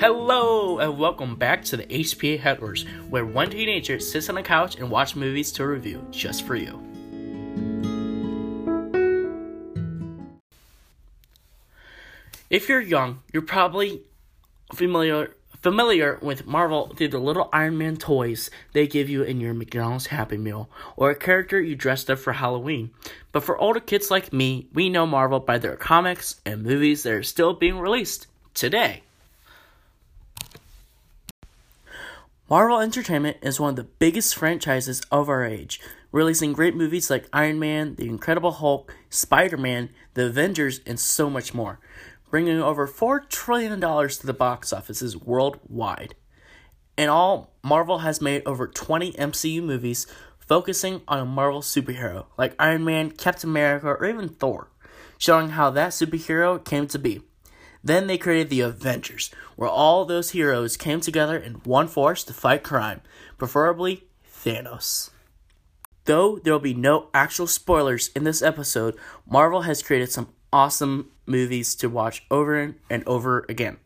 Hello, and welcome back to the HPA Headlers, where one teenager sits on a couch and watches movies to review just for you. If you're young, you're probably familiar familiar with Marvel through the little Iron Man toys they give you in your McDonald's Happy Meal, or a character you dressed up for Halloween. But for older kids like me, we know Marvel by their comics and movies that are still being released today. Marvel Entertainment is one of the biggest franchises of our age, releasing great movies like Iron Man, The Incredible Hulk, Spider Man, The Avengers, and so much more, bringing over $4 trillion to the box offices worldwide. In all, Marvel has made over 20 MCU movies focusing on a Marvel superhero like Iron Man, Captain America, or even Thor, showing how that superhero came to be. Then they created the Avengers, where all those heroes came together in one force to fight crime, preferably Thanos. Though there will be no actual spoilers in this episode, Marvel has created some awesome movies to watch over and over again.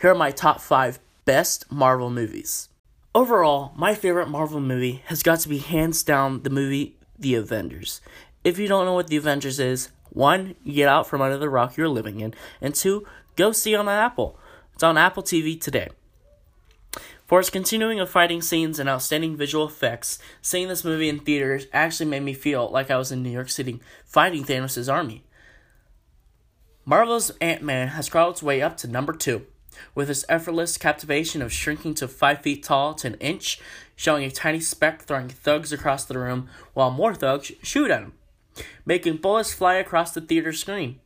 Here are my top 5 best Marvel movies. Overall, my favorite Marvel movie has got to be hands down the movie The Avengers. If you don't know what The Avengers is, one, get out from under the rock you're living in, and two, go see on Apple. It's on Apple TV today. For its continuing of fighting scenes and outstanding visual effects, seeing this movie in theaters actually made me feel like I was in New York City fighting Thanos' army. Marvel's Ant Man has crawled its way up to number two, with its effortless captivation of shrinking to five feet tall to an inch, showing a tiny speck throwing thugs across the room while more thugs shoot at him making bullets fly across the theater screen.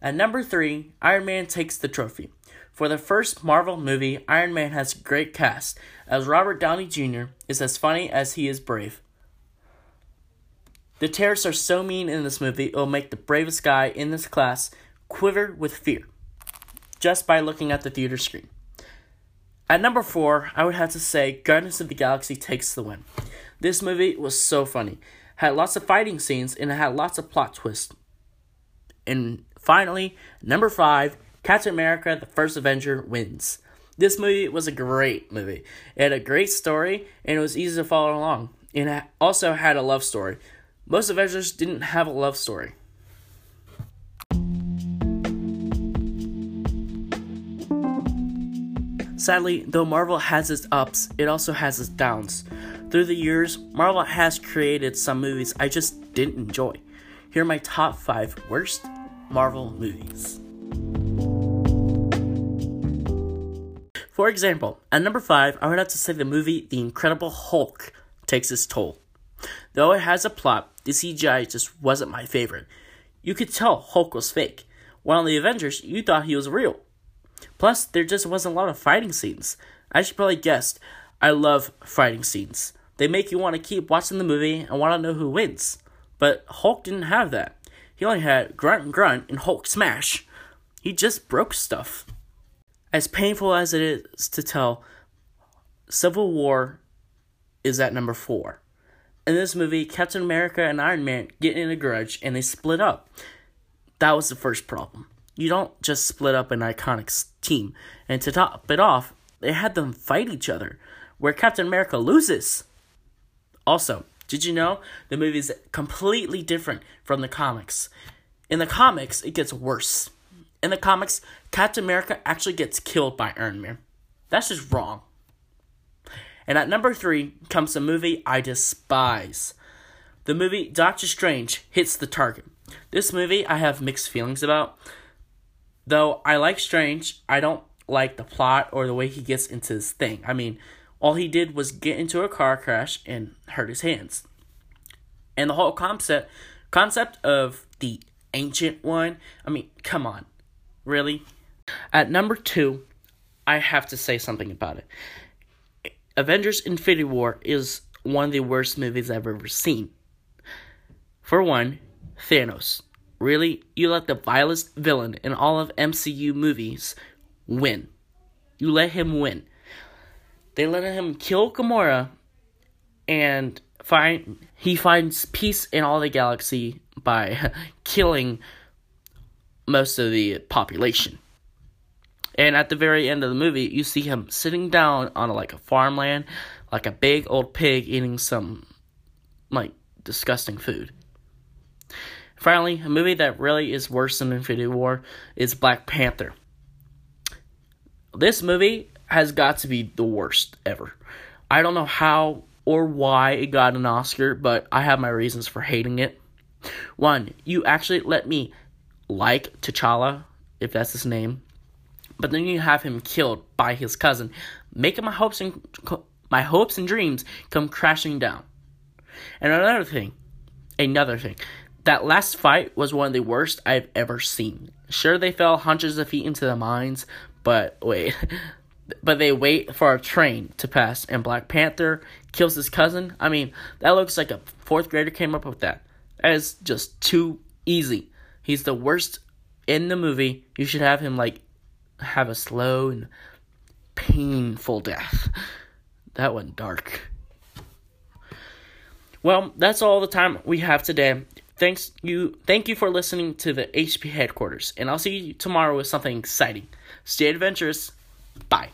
At number 3, Iron Man takes the trophy. For the first Marvel movie, Iron Man has a great cast, as Robert Downey Jr. is as funny as he is brave. The terrorists are so mean in this movie, it will make the bravest guy in this class quiver with fear, just by looking at the theater screen. At number 4, I would have to say Guardians of the Galaxy takes the win. This movie was so funny had lots of fighting scenes, and it had lots of plot twists. And finally, number five, Captain America: The First Avenger wins. This movie was a great movie. It had a great story, and it was easy to follow along. And it also had a love story. Most Avengers didn't have a love story. Sadly, though Marvel has its ups, it also has its downs. Through the years, Marvel has created some movies I just didn't enjoy. Here are my top 5 worst Marvel movies. For example, at number 5, I would have to say the movie The Incredible Hulk takes its toll. Though it has a plot, the CGI just wasn't my favorite. You could tell Hulk was fake, while in the Avengers, you thought he was real. Plus, there just wasn't a lot of fighting scenes. As you probably guessed, I love fighting scenes. They make you want to keep watching the movie and want to know who wins. But Hulk didn't have that. He only had grunt and grunt and Hulk smash. He just broke stuff. As painful as it is to tell, Civil War is at number four. In this movie, Captain America and Iron Man get in a grudge and they split up. That was the first problem. You don't just split up an iconic team. And to top it off, they had them fight each other, where Captain America loses. Also, did you know the movie is completely different from the comics? In the comics, it gets worse. In the comics, Captain America actually gets killed by Iron Man. That's just wrong. And at number three comes a movie I despise. The movie Doctor Strange hits the target. This movie I have mixed feelings about. Though I like Strange, I don't like the plot or the way he gets into this thing. I mean, all he did was get into a car crash and hurt his hands. And the whole concept concept of the ancient one, I mean, come on. Really? At number 2, I have to say something about it. Avengers Infinity War is one of the worst movies I've ever seen. For one, Thanos. Really? You let the vilest villain in all of MCU movies win. You let him win. They let him kill Gamora, and find he finds peace in all the galaxy by killing most of the population. And at the very end of the movie, you see him sitting down on like a farmland, like a big old pig eating some like disgusting food. Finally, a movie that really is worse than Infinity War is Black Panther. This movie has got to be the worst ever. I don't know how or why it got an Oscar, but I have my reasons for hating it. One, you actually let me like T'Challa, if that's his name, but then you have him killed by his cousin, making my hopes and my hopes and dreams come crashing down. And another thing, another thing, that last fight was one of the worst I've ever seen. Sure, they fell hundreds of feet into the mines, but wait. but they wait for a train to pass, and Black Panther kills his cousin. I mean, that looks like a fourth grader came up with that. That is just too easy. He's the worst in the movie. You should have him, like, have a slow and painful death. That went dark. Well, that's all the time we have today. Thanks you thank you for listening to the HP headquarters, and I'll see you tomorrow with something exciting. Stay adventurous. Bye.